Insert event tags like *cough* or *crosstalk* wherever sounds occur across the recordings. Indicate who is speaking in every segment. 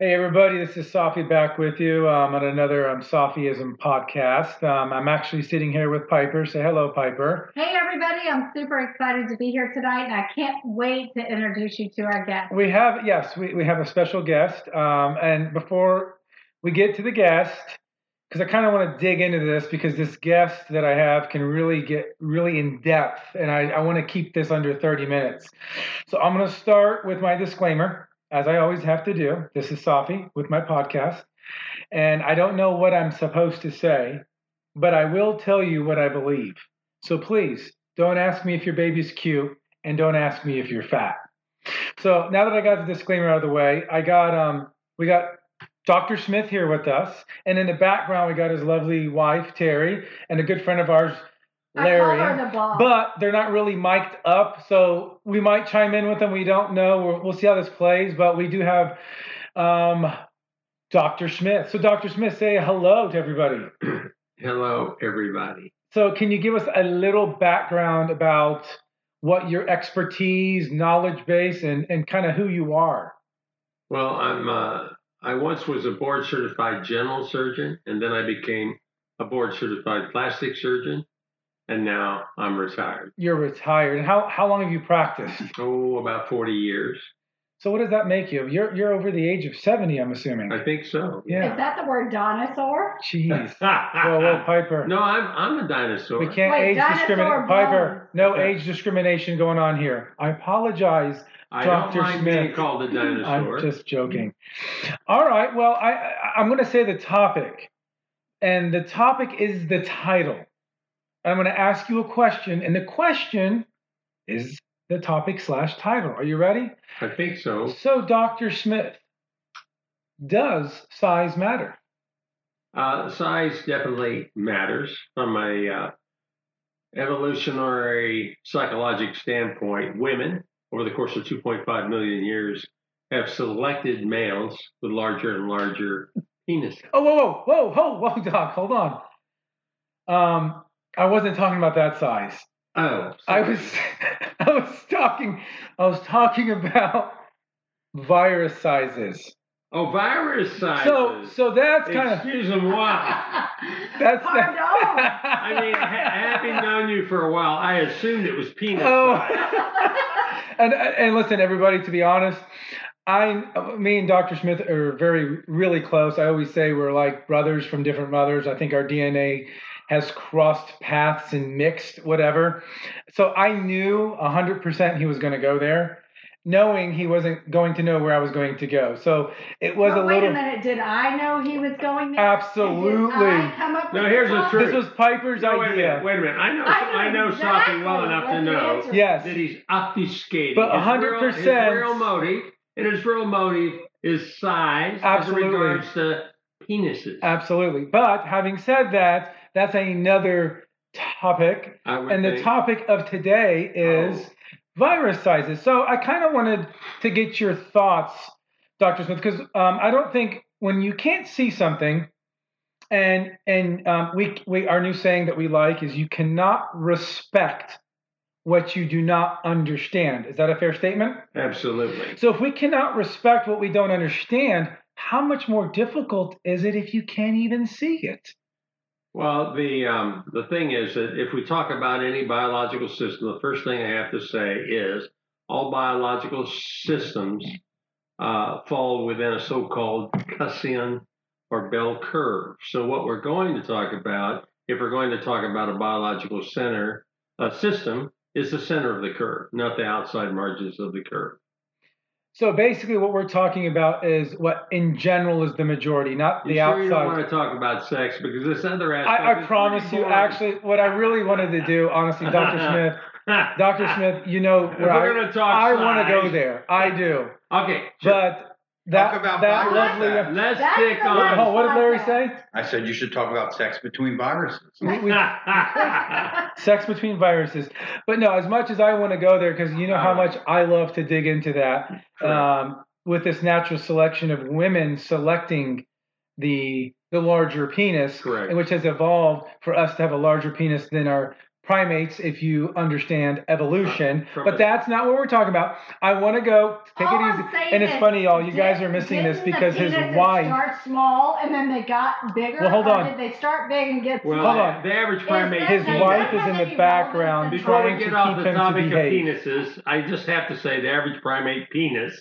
Speaker 1: Hey everybody, this is Safi back with you um, on another um, Safiism podcast. Um, I'm actually sitting here with Piper. Say hello, Piper.
Speaker 2: Hey everybody, I'm super excited to be here tonight and I can't wait to introduce you to our guest.
Speaker 1: We have yes, we, we have a special guest. Um, and before we get to the guest, because I kind of want to dig into this because this guest that I have can really get really in depth, and I, I want to keep this under 30 minutes. So I'm going to start with my disclaimer as I always have to do. This is Safi with my podcast. And I don't know what I'm supposed to say, but I will tell you what I believe. So please don't ask me if your baby's cute and don't ask me if you're fat. So now that I got the disclaimer out of the way, I got um we got Dr. Smith here with us, and in the background we got his lovely wife Terry and a good friend of ours Larry.
Speaker 2: I call her the boss.
Speaker 1: But they're not really mic'd up, so we might chime in with them. We don't know. We'll, we'll see how this plays, but we do have um, Dr. Smith. So, Dr. Smith, say hello to everybody. *clears throat*
Speaker 3: Hello, everybody.
Speaker 1: So, can you give us a little background about what your expertise, knowledge base, and, and kind of who you are?
Speaker 3: Well, I'm. Uh, I once was a board certified general surgeon, and then I became a board certified plastic surgeon, and now I'm retired.
Speaker 1: You're retired. How, how long have you practiced? *laughs*
Speaker 3: Oh, about 40 years.
Speaker 1: So, what does that make you? You're, you're over the age of 70, I'm assuming.
Speaker 3: I think so.
Speaker 1: Yeah.
Speaker 2: Is that the word dinosaur?
Speaker 1: Jeez. *laughs* Whoa, whoa, Piper.
Speaker 3: no, I'm I'm a dinosaur.
Speaker 1: We can't
Speaker 2: Wait,
Speaker 1: age discriminate. Piper, no
Speaker 3: Okay.
Speaker 1: age discrimination going on here. I apologize.
Speaker 3: I
Speaker 1: Dr.
Speaker 3: don't mind
Speaker 1: Smith.
Speaker 3: being called a *laughs* dinosaur.
Speaker 1: I'm just joking. All right. Well, I, I I'm going to say the topic, and the topic is the title. I'm going to ask you a question, and the question is the topic slash title. Are you ready?
Speaker 3: I think so.
Speaker 1: So, Dr. Smith, does size matter?
Speaker 3: Uh, size definitely matters from a uh, evolutionary psychological standpoint. Women, over the course of 2.5 million years, have selected males with larger and larger penises.
Speaker 1: Oh, whoa, whoa, whoa, whoa, whoa, Doc, hold on. Um, I wasn't talking about that size.
Speaker 3: Oh,
Speaker 1: I was, *laughs* I was talking, I was talking about virus sizes.
Speaker 3: oh virus sizes.
Speaker 1: So, so that's kind of
Speaker 3: Excuse me, wow. *laughs*
Speaker 1: that's
Speaker 2: Pardon? *laughs*
Speaker 3: I mean, ha- having known you for a while, I assumed it was penis
Speaker 1: Oh.
Speaker 3: size.
Speaker 1: and and listen, everybody. To be honest, I, me and Dr. Smith are very really close. I always say we're like brothers from different mothers. I think our DNA has crossed paths and mixed, whatever. So I knew hundred percent he was going to go there, knowing he wasn't going to know where I was going to go. So it was
Speaker 2: Well,
Speaker 1: a
Speaker 2: wait
Speaker 1: little.
Speaker 2: a minute, did I know he was going there?
Speaker 1: Absolutely.
Speaker 2: And I come up
Speaker 3: No, here's the
Speaker 2: topic?
Speaker 3: truth.
Speaker 1: This was Piper's
Speaker 3: No, wait a
Speaker 1: idea.
Speaker 3: minute. Wait a minute. I know.
Speaker 2: I know
Speaker 3: I know
Speaker 2: exactly
Speaker 3: something well enough to know
Speaker 1: Yes.
Speaker 3: that he's obfuscating.
Speaker 1: But
Speaker 3: His real-
Speaker 1: 100%.
Speaker 3: His real motive, and his real motive is size
Speaker 1: Absolutely.
Speaker 3: as regards to penises.
Speaker 1: Absolutely. But having said that, that's another topic. And the topic of today is
Speaker 3: Oh.
Speaker 1: virus sizes. So I kind of wanted to get your thoughts, Dr. Smith, because um, I don't think when you can't see something, and and um, we we our new saying that we like is you cannot respect what you do not understand. Is that a fair statement?
Speaker 3: Absolutely.
Speaker 1: So if we cannot respect what we don't understand, how much more difficult is it if you can't even see it?
Speaker 3: Well, the um, the thing is that if we talk about any biological system, the first thing I have to say is all biological systems uh, fall within a so-called Gaussian or bell curve. So what we're going to talk about, if we're going to talk about a biological center a system, is the center of the curve, not the outside margins of the curve.
Speaker 1: So basically, what we're talking about is what in general is the majority, not
Speaker 3: You
Speaker 1: the
Speaker 3: sure you don't want to talk about sex because this other aspect.
Speaker 1: I, I
Speaker 3: is
Speaker 1: promise you, actually, what I really wanted to do, honestly, Dr. *laughs* Smith, Dr. Smith, you know where
Speaker 3: we're
Speaker 1: I,
Speaker 3: going to talk
Speaker 1: I want to go there. I do.
Speaker 3: Okay, sure.
Speaker 1: But that,
Speaker 4: Talk about
Speaker 1: that
Speaker 4: viruses.
Speaker 1: lovely.
Speaker 3: let's
Speaker 2: That's
Speaker 3: stick on.
Speaker 1: Oh, what did Larry say?
Speaker 4: I said you should talk about sex between viruses.
Speaker 1: We- we- *laughs* sex between viruses. But no, as much as I want to go there, because you know how much I love to dig into that, um, with this natural selection of women selecting the the larger penis,
Speaker 3: Correct.
Speaker 1: which has evolved for us to have a larger penis than our primates if you understand evolution.
Speaker 3: From
Speaker 1: But
Speaker 3: a-
Speaker 1: that's not what we're talking about. I want to go take
Speaker 2: All
Speaker 1: it
Speaker 2: oh,
Speaker 1: easy. And it's funny, y'all. You
Speaker 2: did-
Speaker 1: guys are missing this because his
Speaker 2: penises
Speaker 1: wife.
Speaker 2: start small and then they got bigger.
Speaker 1: Well, hold
Speaker 2: or
Speaker 1: on.
Speaker 2: Did they start big and get
Speaker 3: Well,
Speaker 2: small?
Speaker 1: Hold on.
Speaker 3: the average primate.
Speaker 1: His wife is in the background
Speaker 2: relevance?
Speaker 3: Before we
Speaker 1: trying to
Speaker 3: get off
Speaker 1: keep
Speaker 3: the
Speaker 1: him to
Speaker 3: topic of penises, I just have to say the average primate penis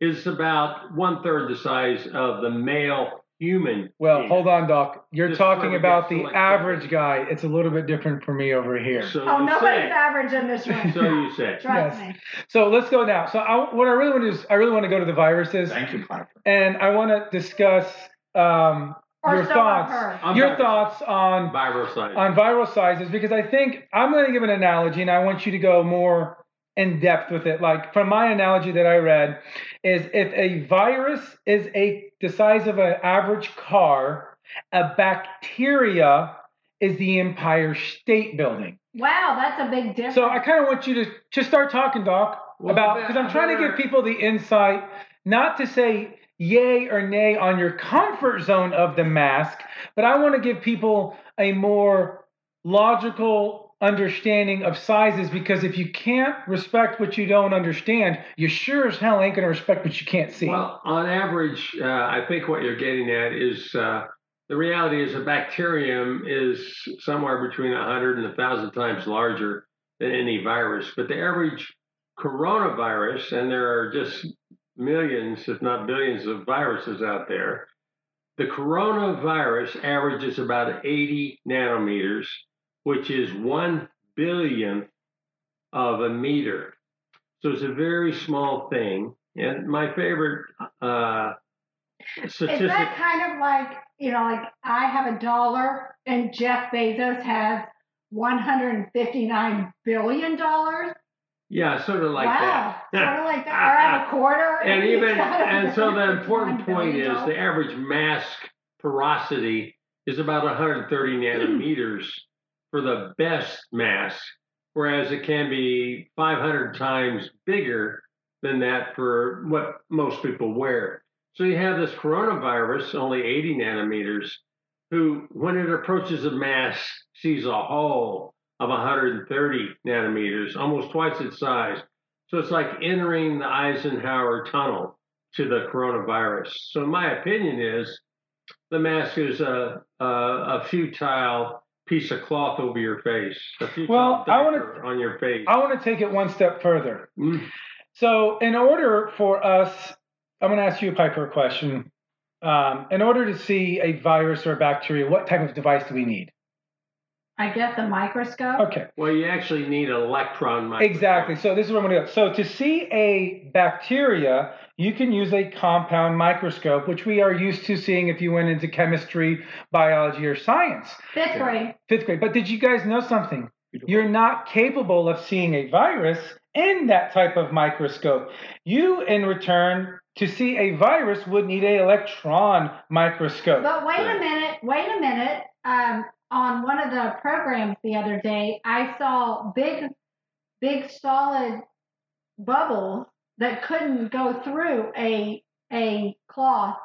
Speaker 3: is about one third the size of the male human.
Speaker 1: Well,
Speaker 3: penis.
Speaker 1: hold on, Doc. You're
Speaker 3: This is where
Speaker 1: talking
Speaker 3: we
Speaker 1: about
Speaker 3: get
Speaker 1: the
Speaker 3: select
Speaker 1: average guy. It's a little bit different for me over here.
Speaker 3: So
Speaker 2: Oh,
Speaker 3: you
Speaker 2: nobody's
Speaker 3: say.
Speaker 2: average in this room.
Speaker 3: So you say.
Speaker 2: Trust
Speaker 1: Yes.
Speaker 2: me.
Speaker 1: So let's go now. So I, what I really want to do is I really want to go to the viruses,
Speaker 4: Thank you, Piper.
Speaker 1: and I want to discuss um,
Speaker 2: Or
Speaker 1: your
Speaker 2: so I've
Speaker 1: thoughts,
Speaker 2: heard.
Speaker 3: On
Speaker 1: your
Speaker 3: virus-
Speaker 1: thoughts on
Speaker 3: Viral side.
Speaker 1: on viral sizes because I think I'm going to give an analogy, and I want you to go more in depth with it. Like from my analogy that I read, is if a virus is a the size of an average car, a bacteria is the Empire State Building.
Speaker 2: Wow, that's a big difference.
Speaker 1: So I kind of want you to just start talking, Doc,
Speaker 3: Well,
Speaker 1: about because I'm trying to give people the insight, not to say yay or nay on your comfort zone of the mask, but I want to give people a more logical understanding of sizes because if you can't respect what you don't understand, you sure as hell ain't going to respect what you can't see.
Speaker 3: Well, on average, uh, I think what you're getting at is uh, the reality is a bacterium is somewhere between 100 and 1,000 times larger than any virus. But the average coronavirus, and there are just millions, if not billions, of viruses out there, the coronavirus averages about 80 nanometers, which is one billionth of a meter. So it's a very small thing. And my favorite uh,
Speaker 2: Is that kind of like, you know, like I have a dollar and Jeff Bezos has $159 billion?
Speaker 3: yeah, sort of like
Speaker 2: wow.
Speaker 3: that.
Speaker 2: Sort of like that. Or I have a *laughs* quarter.
Speaker 3: and
Speaker 2: he's
Speaker 3: even and so the important *laughs* point
Speaker 2: point
Speaker 3: is the average mask porosity is about 130 nanometers for the best mask, whereas it can be 500 times bigger than that for what most people wear. So you have this coronavirus, only 80 nanometers, who, when it approaches a mass, sees a hole of 130 nanometers, almost twice its size. So it's like entering the Eisenhower tunnel to the coronavirus. So my opinion is the mask is a, a, a futile piece of cloth over your face.
Speaker 1: Well, I wanna-
Speaker 3: on your face.
Speaker 1: I want to take it one step further.
Speaker 3: Mm.
Speaker 1: So, in order for us, I'm going to ask you, a Piper, a question. Um, in order to see a virus or a bacteria, what type of device do we need?
Speaker 2: I guess the microscope.
Speaker 1: Okay,
Speaker 3: Well, you actually need an electron microscope.
Speaker 1: exactly. So, this is where I'm going to go. So, to see a bacteria, you can use a compound microscope, which we are used to seeing if you went into chemistry, biology, or science,
Speaker 2: Fifth grade.
Speaker 1: fifth grade. But did you guys know something? You're not capable of seeing a virus in that type of microscope. You, in return, to see a virus would need an electron microscope.
Speaker 2: But wait
Speaker 3: Right.
Speaker 2: a minute, wait a minute. Um, on one of the programs the other day, I saw big, big solid bubbles that couldn't go through a a cloth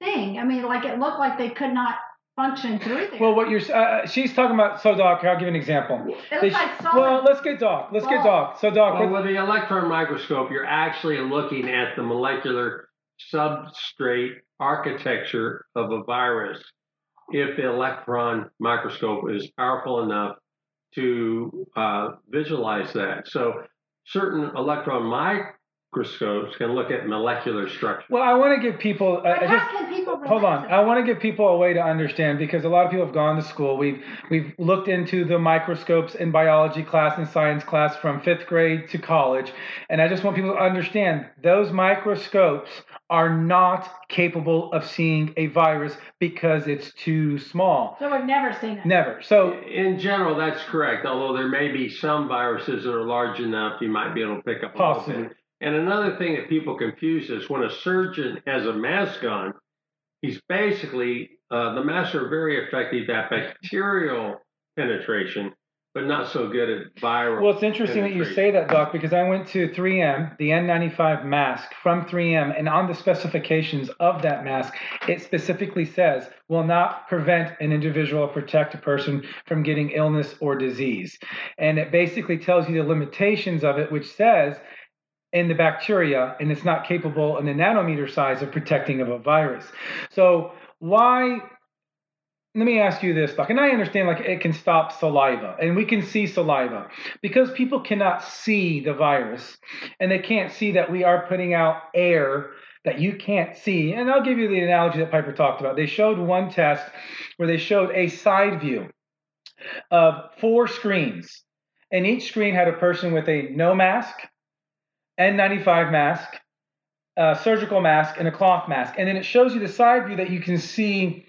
Speaker 2: thing. I mean, like it looked like they could not function through there.
Speaker 1: Well, what you're uh, she's talking about. So, Doc, I'll give you an example.
Speaker 2: it looks like solid.
Speaker 1: well, let's get Doc. Let's get Doc. So, Doc,
Speaker 3: Well, with the electron microscope, you're actually looking at the molecular substrate architecture of a virus. If the electron microscope is powerful enough to uh, visualize that, so certain electron microscopes can look at molecular structure.
Speaker 1: well, I want to give people. Uh,
Speaker 2: but
Speaker 1: I
Speaker 2: how
Speaker 1: just,
Speaker 2: people
Speaker 1: Hold on.
Speaker 2: to
Speaker 1: I want to give people a way to understand because a lot of people have gone to school. We've we've looked into the microscopes in biology class and science class from 5th grade to college, and I just want people to understand those microscopes are not capable of seeing a virus because it's too small.
Speaker 2: So we've never seen it.
Speaker 1: Never. So
Speaker 3: In general, that's correct. Although there may be some viruses that are large enough, you might be able to pick up a little
Speaker 1: Possibly.
Speaker 3: And another thing that people confuse is when a surgeon has a mask on, he's basically uh, the masks are very effective at bacterial penetration, but not so good at viral.
Speaker 1: Well, it's interesting that you say that, Doc, because I went to 3M, the N95 mask from 3M, and on the specifications of that mask, it specifically says will not prevent an individual or protect a person from getting illness or disease. And it basically tells you the limitations of it, which says in the bacteria, and it's not capable in the nanometer size of protecting of a virus. So why let me ask you this, Doc, and I understand like it can stop saliva, and we can see saliva because people cannot see the virus, and they can't see that we are putting out air that you can't see. And I'll give you the analogy that Piper talked about. They showed one test where they showed a side view of four screens, and each screen had a person with a no mask, N95 mask, a surgical mask, and a cloth mask, and then it shows you the side view that you can see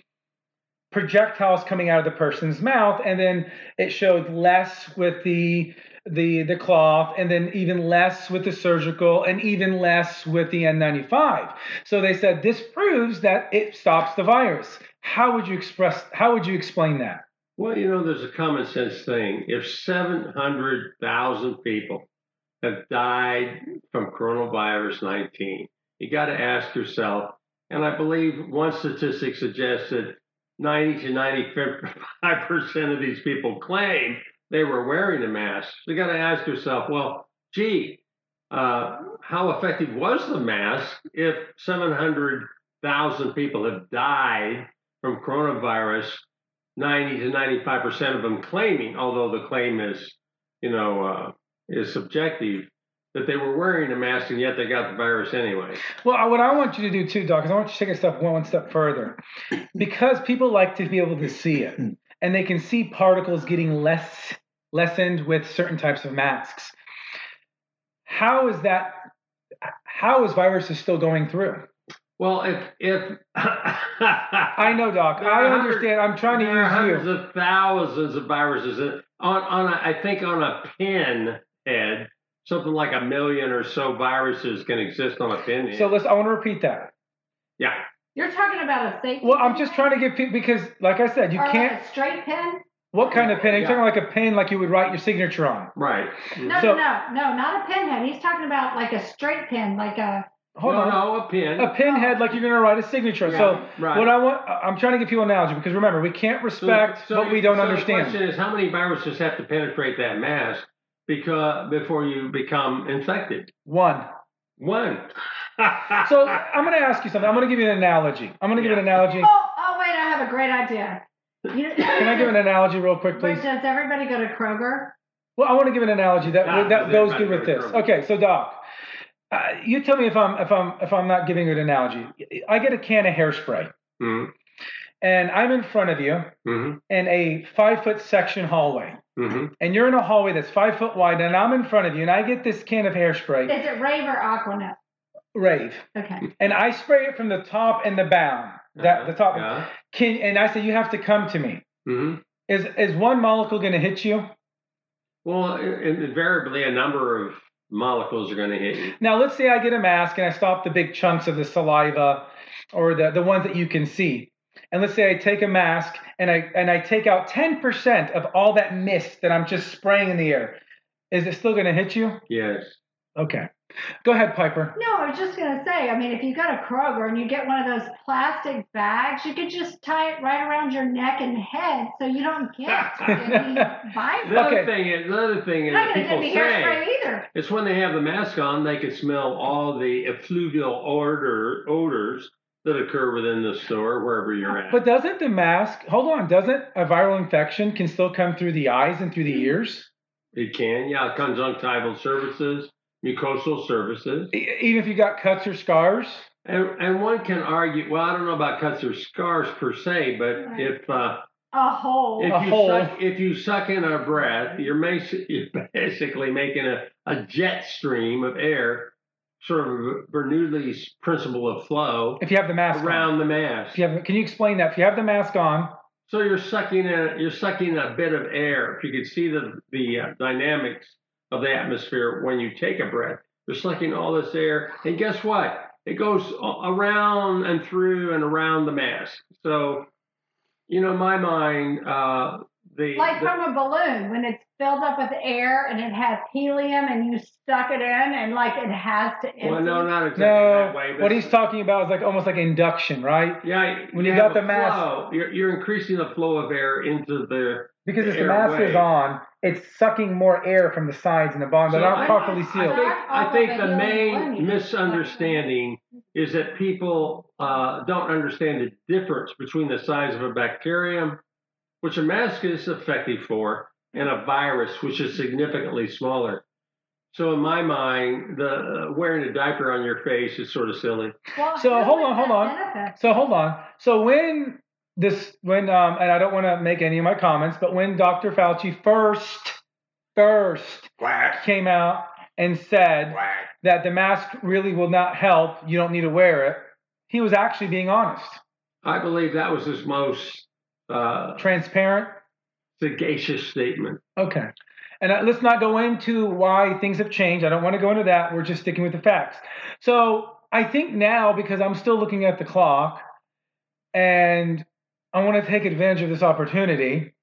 Speaker 1: projectiles coming out of the person's mouth. And then it showed less with the the the cloth and then even less with the surgical and even less with the N95 so they said this proves that it stops the virus. How would you express how would you explain that?
Speaker 3: Well, you know, there's a common sense thing. If 700,000 people have died from coronavirus 19, you got to ask yourself, and I believe one statistic suggests that 90 to 95% of these people claim they were wearing a mask. You got to ask yourself, well, gee, uh, how effective was the mask if 700,000 people have died from coronavirus 90 to 95 percent of them claiming, although the claim is, you know, uh, is subjective, that they were wearing a mask and yet they got the virus anyway.
Speaker 1: well what I want you to do too doc is I want you to take a step one step further because people like to be able to see it and they can see particles getting less lessened with certain types of masks how is that how is viruses still going through
Speaker 3: Well, if if
Speaker 1: I know, Doc. I understand. I'm trying to
Speaker 3: are hundreds
Speaker 1: use you.
Speaker 3: of thousands of viruses on on a, I think on a pin head, something like a million or so viruses can exist on a pinhead.
Speaker 1: So let's. I want to repeat that.
Speaker 3: yeah,
Speaker 2: You're talking about a safety.
Speaker 1: Well, I'm just trying to give people because, like I said, you
Speaker 2: or
Speaker 1: can't.
Speaker 2: Like a straight pen.
Speaker 1: What kind of pen? Are you
Speaker 3: Yeah.
Speaker 1: talking like a pen, like you would write your signature on?
Speaker 3: right.
Speaker 2: No,
Speaker 1: So-
Speaker 2: no, no, no, not a pinhead. He's talking about like a straight pen, like a.
Speaker 1: Hold
Speaker 3: no,
Speaker 1: on.
Speaker 3: no, a pin.
Speaker 1: A pinhead, like you're going to write a signature.
Speaker 3: Yeah,
Speaker 1: so
Speaker 3: right.
Speaker 1: what I want, I'm trying to give people an analogy because remember, we can't
Speaker 3: So-
Speaker 1: respect
Speaker 3: so
Speaker 1: what we don't
Speaker 3: so
Speaker 1: understand.
Speaker 3: The question is, how many viruses have to penetrate that mask because before you become infected?
Speaker 1: One.
Speaker 3: One. *laughs*
Speaker 1: So I'm going to ask you something. I'm going to give you an analogy. I'm going to give you an analogy.
Speaker 2: Oh, oh, wait, I have a great idea. You *laughs* know,
Speaker 1: Can I give an analogy real quick,
Speaker 2: Wait,
Speaker 1: please?
Speaker 2: does everybody go to Kroger?
Speaker 1: Well, I want to give an analogy that
Speaker 3: Ah,
Speaker 1: that goes good with this.
Speaker 3: Kroger.
Speaker 1: Okay, so Doc, uh, you tell me if I'm if I'm if I'm not giving you an analogy. I get a can of hairspray,
Speaker 3: hmm
Speaker 1: and I'm in front of you
Speaker 3: hmm
Speaker 1: in a five foot section hallway,
Speaker 3: hmm
Speaker 1: and you're in a hallway that's five foot wide, and I'm in front of you, and I get this can of hairspray,
Speaker 2: Is it Rave or Aqua Net?
Speaker 1: rave,
Speaker 2: Okay.
Speaker 1: and I spray it from the top and the bound, that the top.
Speaker 3: Yeah.
Speaker 1: Can and I say you have to come to me.
Speaker 3: Mm-hmm.
Speaker 1: Is is one molecule going to hit you?
Speaker 3: Well, invariably, a number of molecules are going to hit you.
Speaker 1: Now, let's say I get a mask and I stop the big chunks of the saliva or the, the ones that you can see. And let's say I take a mask and I and I take out 10% of all that mist that I'm just spraying in the air. Is it still going to hit you?
Speaker 3: Yes.
Speaker 1: Okay. Go ahead, Piper.
Speaker 2: No, I was just gonna say. I mean, if you go to Kroger and you get one of those plastic bags, you could just tie it right around your neck and head, so you don't get any *laughs*
Speaker 3: The
Speaker 2: virus.
Speaker 1: Okay.
Speaker 3: other thing is, the other thing is,
Speaker 2: Not
Speaker 3: that
Speaker 2: gonna get
Speaker 3: people say
Speaker 2: hairspray either.
Speaker 3: it's when they have the mask on, they can smell all the effluvial odor odors that occur within the store, wherever you're at.
Speaker 1: But doesn't the mask, hold on, doesn't a viral infection can still come through the eyes and through the ears?
Speaker 3: it can, yeah, conjunctival surfaces, mucosal surfaces.
Speaker 1: E- Even if you got cuts or scars?
Speaker 3: And, and one can argue, well, I don't know about cuts or scars per se, but
Speaker 2: Right.
Speaker 3: if uh,
Speaker 2: A hole.
Speaker 3: if
Speaker 1: A
Speaker 3: you
Speaker 1: hole.
Speaker 3: suck if you suck in a breath, you're, mas- *laughs* you're basically making a, a jet stream of air, sort of Bernoulli's principle of flow
Speaker 1: If you have the mask on.
Speaker 3: around the mask.
Speaker 1: If you have, can you explain that? If you have the mask on,
Speaker 3: So you're sucking in you're sucking a bit of air. If you could see the the uh, dynamics of the atmosphere when you take a breath, you're sucking all this air, and guess what? It goes around and through and around the mask. So, you know, in my mind, uh, the,
Speaker 2: like
Speaker 3: the-
Speaker 2: from a balloon when it's filled up with air and it has helium and you stuck it in and like it has to empty.
Speaker 3: well, no, not exactly
Speaker 1: No,
Speaker 3: that way. But
Speaker 1: what he's talking about is like almost like induction, right?
Speaker 3: yeah,
Speaker 1: when you
Speaker 3: have
Speaker 1: got the
Speaker 3: a
Speaker 1: mask-
Speaker 3: flow, you're, you're increasing the flow of air into the.
Speaker 1: Because if the
Speaker 3: Air
Speaker 1: mask is on, it's sucking more air from the sides and the bottom. They're
Speaker 3: So
Speaker 1: not
Speaker 3: I-
Speaker 1: properly
Speaker 3: I
Speaker 1: sealed.
Speaker 3: think, I think the main misunderstanding is that people uh, don't understand the difference between the size of a bacterium, which a mask is effective for, and a virus, which is significantly smaller. So in my mind, the uh, wearing a diaper on your face is sort of silly.
Speaker 2: Well,
Speaker 1: So, hold on, hold on.
Speaker 2: benefit?
Speaker 1: So hold on. So when this, when um, and I don't want to make any of my comments, but when Dr. Fauci first, first
Speaker 4: Quack,
Speaker 1: came out and said
Speaker 4: quack.
Speaker 1: that the mask really will not help, you don't need to wear it, he was actually being honest,
Speaker 3: I believe that was his most uh,
Speaker 1: transparent.
Speaker 3: Sagacious statement.
Speaker 1: Okay. And uh, let's not go into why things have changed. I don't want to go into that. We're just sticking with the facts. So I think now, because I'm still looking at the clock and I want to take advantage of this opportunity.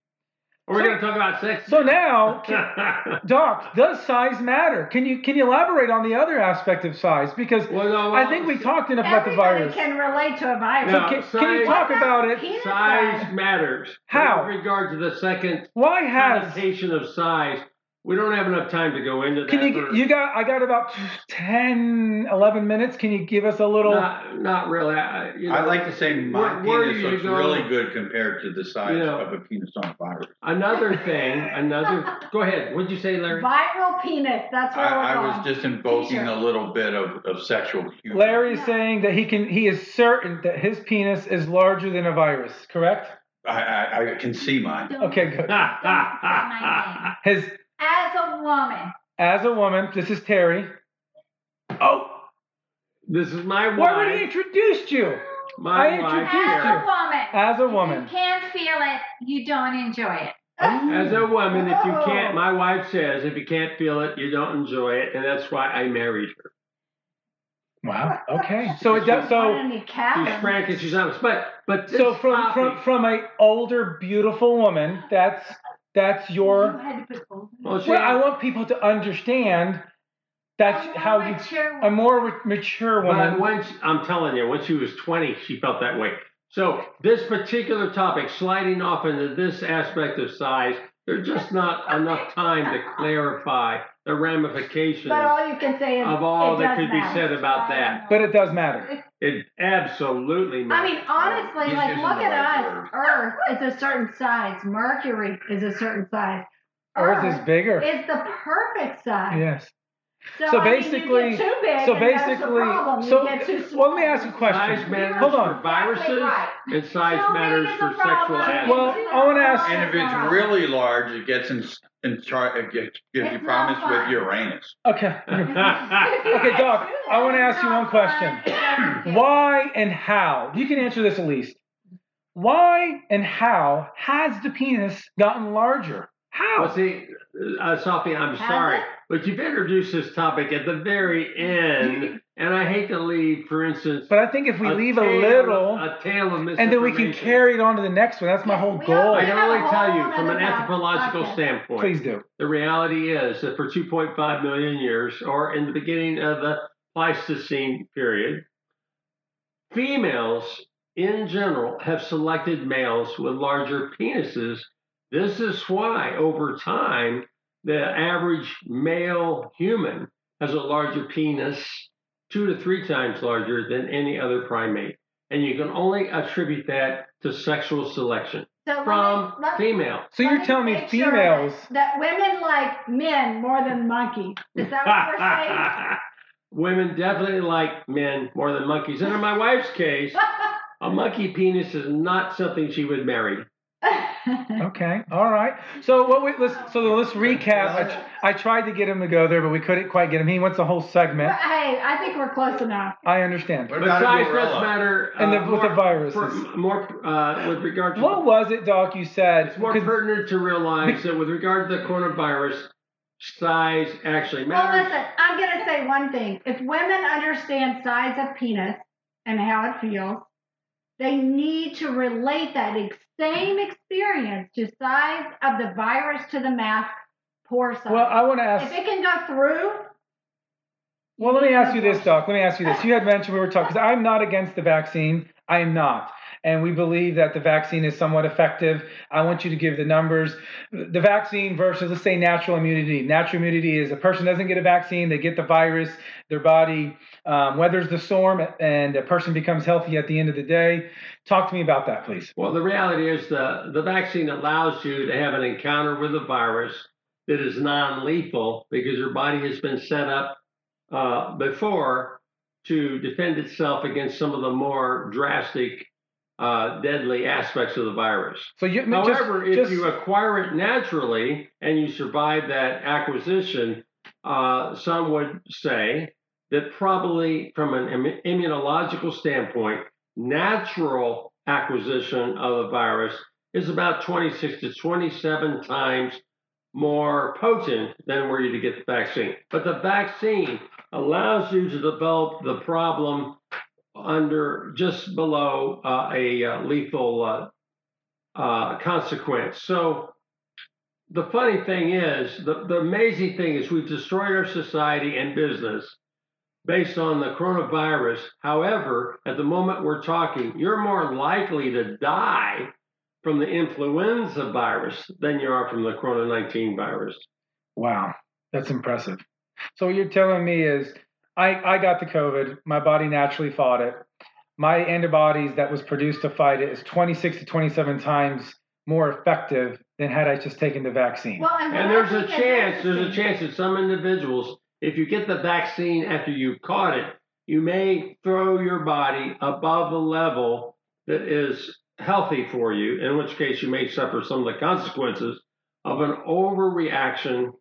Speaker 3: Are we going to talk about sex?
Speaker 1: So now, can- *laughs* Doc, does size matter? Can you can you elaborate on the other aspect of size? Because
Speaker 3: well, no,
Speaker 1: I think we talked enough about the
Speaker 2: Everybody
Speaker 1: virus.
Speaker 2: can relate to a virus.
Speaker 3: No,
Speaker 1: can, can you talk about it?
Speaker 3: Size matters.
Speaker 1: How?
Speaker 3: With regard to the second
Speaker 1: Why has
Speaker 3: connotation of size, we don't have enough time to go into that.
Speaker 1: can you
Speaker 3: for-
Speaker 1: you got I got about 10 11 minutes. Can you give us a little
Speaker 3: not, not really. I, you know,
Speaker 4: I like to say my
Speaker 3: where- where
Speaker 4: penis
Speaker 3: you
Speaker 4: looks
Speaker 3: go-
Speaker 4: really good compared to the size
Speaker 3: You know.
Speaker 4: of a penis on a virus.
Speaker 3: Another thing, another. go ahead. What'd you say, Larry?
Speaker 2: Viral penis. That's what we're
Speaker 4: I, I was just invoking
Speaker 2: T-shirt.
Speaker 4: a little bit of, of sexual humor.
Speaker 1: Larry is saying that he can he is certain that his penis is larger than a virus, correct?
Speaker 4: I, I, I can see mine.
Speaker 1: Okay, good. His
Speaker 2: As a woman,
Speaker 1: as a woman, this is Terry. Oh,
Speaker 3: this is my wife.
Speaker 1: why already
Speaker 3: wife.
Speaker 1: introduced you?
Speaker 3: My
Speaker 1: I
Speaker 3: wife.
Speaker 1: introduced
Speaker 2: as
Speaker 1: you.
Speaker 2: a woman,
Speaker 1: As a
Speaker 5: If
Speaker 1: woman.
Speaker 5: you can't feel it, you don't enjoy it.
Speaker 3: As a woman, if you
Speaker 2: Oh.
Speaker 3: can't, my wife says, if you can't feel it, you don't enjoy it, and that's why I married her.
Speaker 1: Wow. Okay. So it does.
Speaker 2: on
Speaker 1: So
Speaker 3: She's frank and she's honest, but but
Speaker 1: so from
Speaker 3: topic-
Speaker 1: from from a older beautiful woman, that's that's
Speaker 2: You
Speaker 1: your.
Speaker 2: had to put
Speaker 3: well,
Speaker 1: Well, I want people to understand. That's
Speaker 5: A
Speaker 1: how you.
Speaker 5: mature
Speaker 1: A more mature woman.
Speaker 3: when she- I'm telling you, when she was 20, she felt that way. So this particular topic, sliding off into this aspect of size, there's just *laughs* not enough time to clarify the ramifications
Speaker 2: But all you can say is
Speaker 3: of all
Speaker 2: it
Speaker 3: that
Speaker 2: does
Speaker 3: could be said about that.
Speaker 1: But it does matter. *laughs*
Speaker 3: It absolutely
Speaker 2: Not.
Speaker 3: I
Speaker 2: mean, honestly,
Speaker 4: He's
Speaker 2: like look at
Speaker 4: right
Speaker 2: us. Earth is a certain size. Mercury is a certain size.
Speaker 1: Earth is bigger.
Speaker 2: is the perfect size.
Speaker 1: Yes.
Speaker 2: So,
Speaker 1: So
Speaker 2: I mean,
Speaker 1: basically-
Speaker 2: you get too big,
Speaker 1: So
Speaker 2: and that's the
Speaker 1: basically, so well, let me ask you a question.
Speaker 3: size matters
Speaker 1: Hold
Speaker 3: for
Speaker 1: on.
Speaker 3: viruses,
Speaker 2: Exactly right.
Speaker 3: and size
Speaker 2: So
Speaker 3: matters for sexual.
Speaker 1: Well, I wanna ask-
Speaker 4: And if it's really large, it gets in, in char- it gets, gives you
Speaker 2: promise
Speaker 4: with. Uranus.
Speaker 1: Okay. *laughs* Okay, Doc, I want to ask you one question. *clears throat* Why and how? You can answer this at least. Why and how has the penis gotten larger?
Speaker 3: Well,
Speaker 1: How?
Speaker 3: see, uh, Sophie, I'm sorry, but you've introduced this topic at the very end, *laughs* and I hate to leave, for instance,
Speaker 1: But I think if we leave a little,
Speaker 3: a tale of
Speaker 1: and then we can carry it on to the next one. That's my whole goal.
Speaker 3: I can only tell you from an anthropological
Speaker 2: podcast.
Speaker 3: standpoint.
Speaker 1: Please do.
Speaker 3: The reality is that for 2.5 million years, or in the beginning of the Pleistocene period, females in general have selected males with larger penises. This is why, over time, the average male human has a larger penis, two to three times larger than any other primate. And you can only attribute that to sexual selection
Speaker 2: So let me-
Speaker 3: from
Speaker 2: let-
Speaker 3: female.
Speaker 1: So you're telling me
Speaker 2: make sure
Speaker 1: females?
Speaker 2: that, that women like men more than monkeys. Is that what we're saying? *laughs*
Speaker 3: Women definitely like men more than monkeys. And in my wife's case, *laughs* a monkey penis is not something she would marry.
Speaker 1: Okay. All right. So what? We, let's so let's recap. I, I tried to get him to go there, but we couldn't quite get him. He wants a whole segment.
Speaker 2: hey, I think we're close enough.
Speaker 1: I understand.
Speaker 4: What
Speaker 3: But
Speaker 4: about a
Speaker 3: size does
Speaker 4: gorilla?
Speaker 3: matter.
Speaker 1: And the-
Speaker 3: uh,
Speaker 1: with the
Speaker 3: virus, more uh, with regard to.
Speaker 1: What was it, Doc? You said
Speaker 3: it's more
Speaker 1: 'cause-
Speaker 3: pertinent to realize that with regard to the coronavirus, size actually matters.
Speaker 2: Well, listen, I'm going to say one thing. If women understand size of penis and how it feels, they need to relate that same experience to size of the virus to the mask, pore size.
Speaker 1: Well, I want to ask.
Speaker 2: if it can go through.
Speaker 1: Well, let me ask you this, Doc. Let me ask you this. You had mentioned we were talking because I'm not against the vaccine. I am not. And we believe that the vaccine is somewhat effective. I want you to give the numbers. The vaccine versus, let's say, natural immunity. Natural immunity is a person doesn't get a vaccine, they get the virus, their body um, weathers the storm, and a person becomes healthy at the end of the day. Talk to me about that, please.
Speaker 3: Well, the reality is the, the vaccine allows you to have an encounter with the virus that is non lethal because your body has been set up uh, before to defend itself against some of the more drastic, uh, deadly aspects of the virus.
Speaker 1: So you,
Speaker 3: However,
Speaker 1: just,
Speaker 3: if
Speaker 1: just-
Speaker 3: you acquire it naturally and you survive that acquisition, uh, some would say that probably from an im- immunological standpoint, natural acquisition of the virus is about 26 to 27 times more potent than were you to get the vaccine. But the vaccine allows you to develop the problem under just below uh, a uh, lethal uh, uh, consequence. So the funny thing is, the, the amazing thing is we've destroyed our society and business based on the coronavirus. However, at the moment we're talking, you're more likely to die from the influenza virus than you are from the Corona 19 virus.
Speaker 1: Wow, that's impressive. So what you're telling me is, I I got the COVID. My body naturally fought it. My antibodies that was produced to fight it is 26 to 27 times more effective than had I just taken the vaccine.
Speaker 2: Well, and,
Speaker 3: And
Speaker 2: what I
Speaker 3: there's a chance, there's a chance that some individuals, if you get the vaccine after you've caught it, you may throw your body above the level that is healthy for you, in which case you may suffer some of the consequences of an overreaction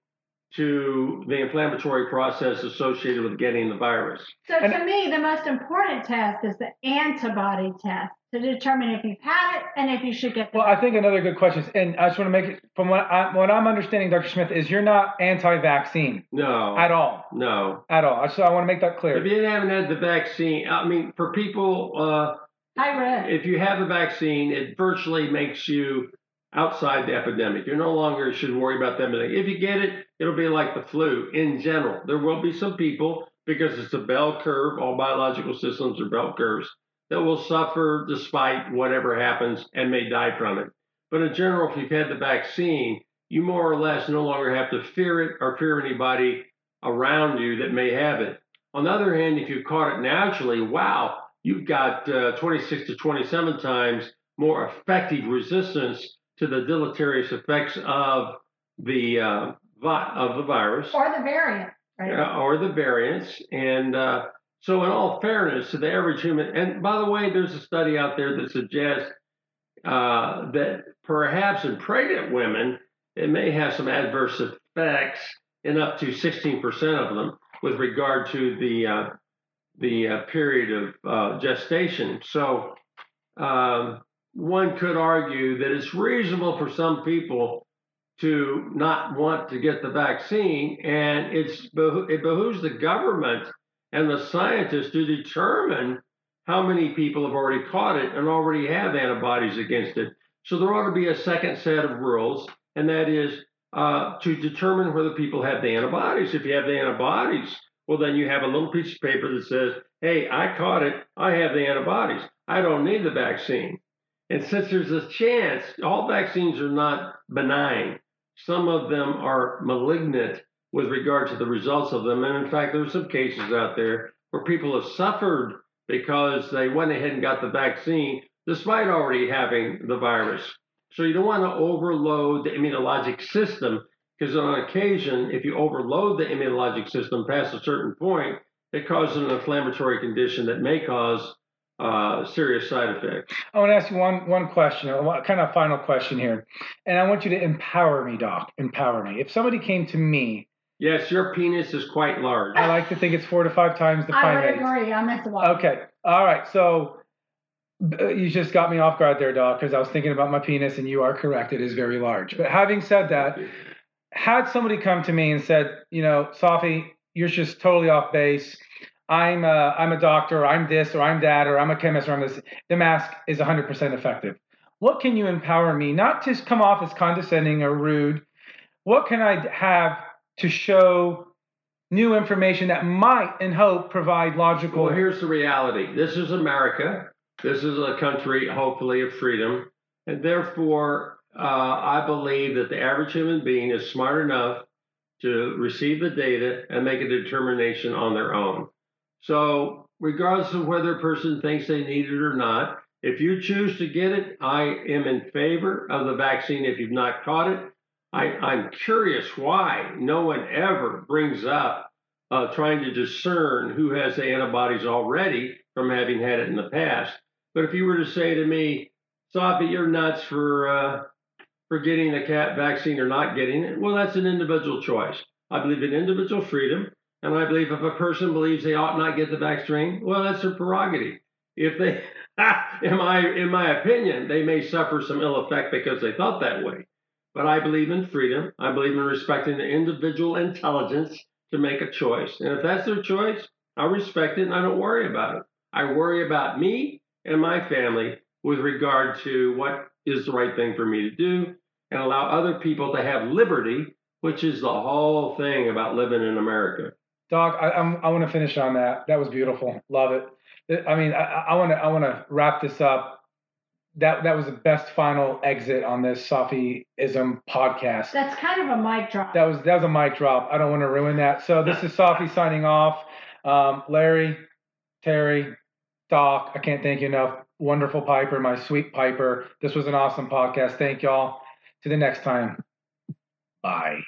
Speaker 3: to the inflammatory process associated with getting the virus.
Speaker 2: So
Speaker 1: And-
Speaker 2: to me, the most important test is the antibody test to determine if you've had it and if you should get the
Speaker 1: Well, I think another good question, is, and I just want to make it from what, I, what I'm understanding, Dr. Smith, is you're not anti-vaccine
Speaker 3: No,
Speaker 1: at all,
Speaker 3: no.
Speaker 1: at all. So I want to make that clear.
Speaker 3: If you haven't had the vaccine, I mean, for people, uh,
Speaker 2: high risk.
Speaker 3: if you have the vaccine, it virtually makes you outside the epidemic. You no longer should worry about them. If you get it, it'll be like the flu in general. There will be some people, because it's a bell curve, all biological systems are bell curves, that will suffer despite whatever happens and may die from it. But in general, if you've had the vaccine, you more or less no longer have to fear it or fear anybody around you that may have it. On the other hand, if you've caught it naturally, wow, you've got uh, 26 to 27 times more effective resistance to the deleterious effects of the uh, vi- of the virus
Speaker 2: or the variant, right?
Speaker 3: uh, or the variants. And uh, so, in all fairness to the average human, and by the way, there's a study out there that suggests uh, that perhaps in pregnant women, it may have some adverse effects in up to 16% of them with regard to the uh, the uh, period of uh, gestation. So, um, one could argue that it's reasonable for some people to not want to get the vaccine, and it's it behooves the government and the scientists to determine how many people have already caught it and already have antibodies against it. So there ought to be a second set of rules, and that is uh, to determine whether people have the antibodies. If you have the antibodies, well, then you have a little piece of paper that says, "Hey, I caught it. I have the antibodies. I don't need the vaccine." And since there's a chance, all vaccines are not benign. Some of them are malignant with regard to the results of them. And in fact, there's some cases out there where people have suffered because they went ahead and got the vaccine despite already having the virus. So you don't want to overload the immunologic system because on occasion, if you overload the immunologic system past a certain point, it causes an inflammatory condition that may cause uh, serious side effects.
Speaker 1: I want to ask you one one question, a one- kind of final question here, and I want you to empower me, Doc. Empower me. If somebody came to me,
Speaker 3: Yes, your penis is quite large.
Speaker 1: I like to think it's four to five times the
Speaker 2: I would agree. I'm as well.
Speaker 1: Okay. All right. So you just got me off guard there, Doc, because I was thinking about my penis, and you are correct. It is very large. But having said that, had somebody come to me and said, you know, Safi, you're just totally off base. I'm a, I'm a doctor, or I'm this, or I'm that, or I'm a chemist, or I'm this. The mask is 100% effective. what can you empower me? Not to come off as condescending or rude. What can I have to show new information that might and hope provide logical?
Speaker 3: Well, here's the reality this is America. This is a country, hopefully, of freedom. And therefore, uh, I believe that the average human being is smart enough to receive the data and make a determination on their own. So, regardless of whether a person thinks they need it or not, if you choose to get it, I am in favor of the vaccine if you've not caught it. I, I'm curious why no one ever brings up uh, trying to discern who has the antibodies already from having had it in the past. But if you were to say to me, Sophie, you're nuts for uh, for getting the cat vaccine or not getting it, well, that's an individual choice. I believe in individual freedom, and I believe if a person believes they ought not get the vaccine, well, that's their prerogative. If they, *laughs* in my in my opinion, they may suffer some ill effect because they thought that way. But I believe in freedom. I believe in respecting the individual intelligence to make a choice. And if that's their choice, I respect it and I don't worry about it. I worry about me and my family with regard to what is the right thing for me to do and allow other people to have liberty, which is the whole thing about living in America.
Speaker 1: Doc, I, I'm, I want to finish on that. That was beautiful. Love it. I mean, I want to I want to wrap this up. That that was the best final exit on this Sophyism podcast.
Speaker 2: That's kind of a mic drop.
Speaker 1: That was that was a mic drop. I don't want to ruin that. So this is Sophie *laughs* signing off. Um, Larry, Terry, Doc, I can't thank you enough. Wonderful Piper, my sweet Piper. This was an awesome podcast. Thank y'all. To the next time. Bye.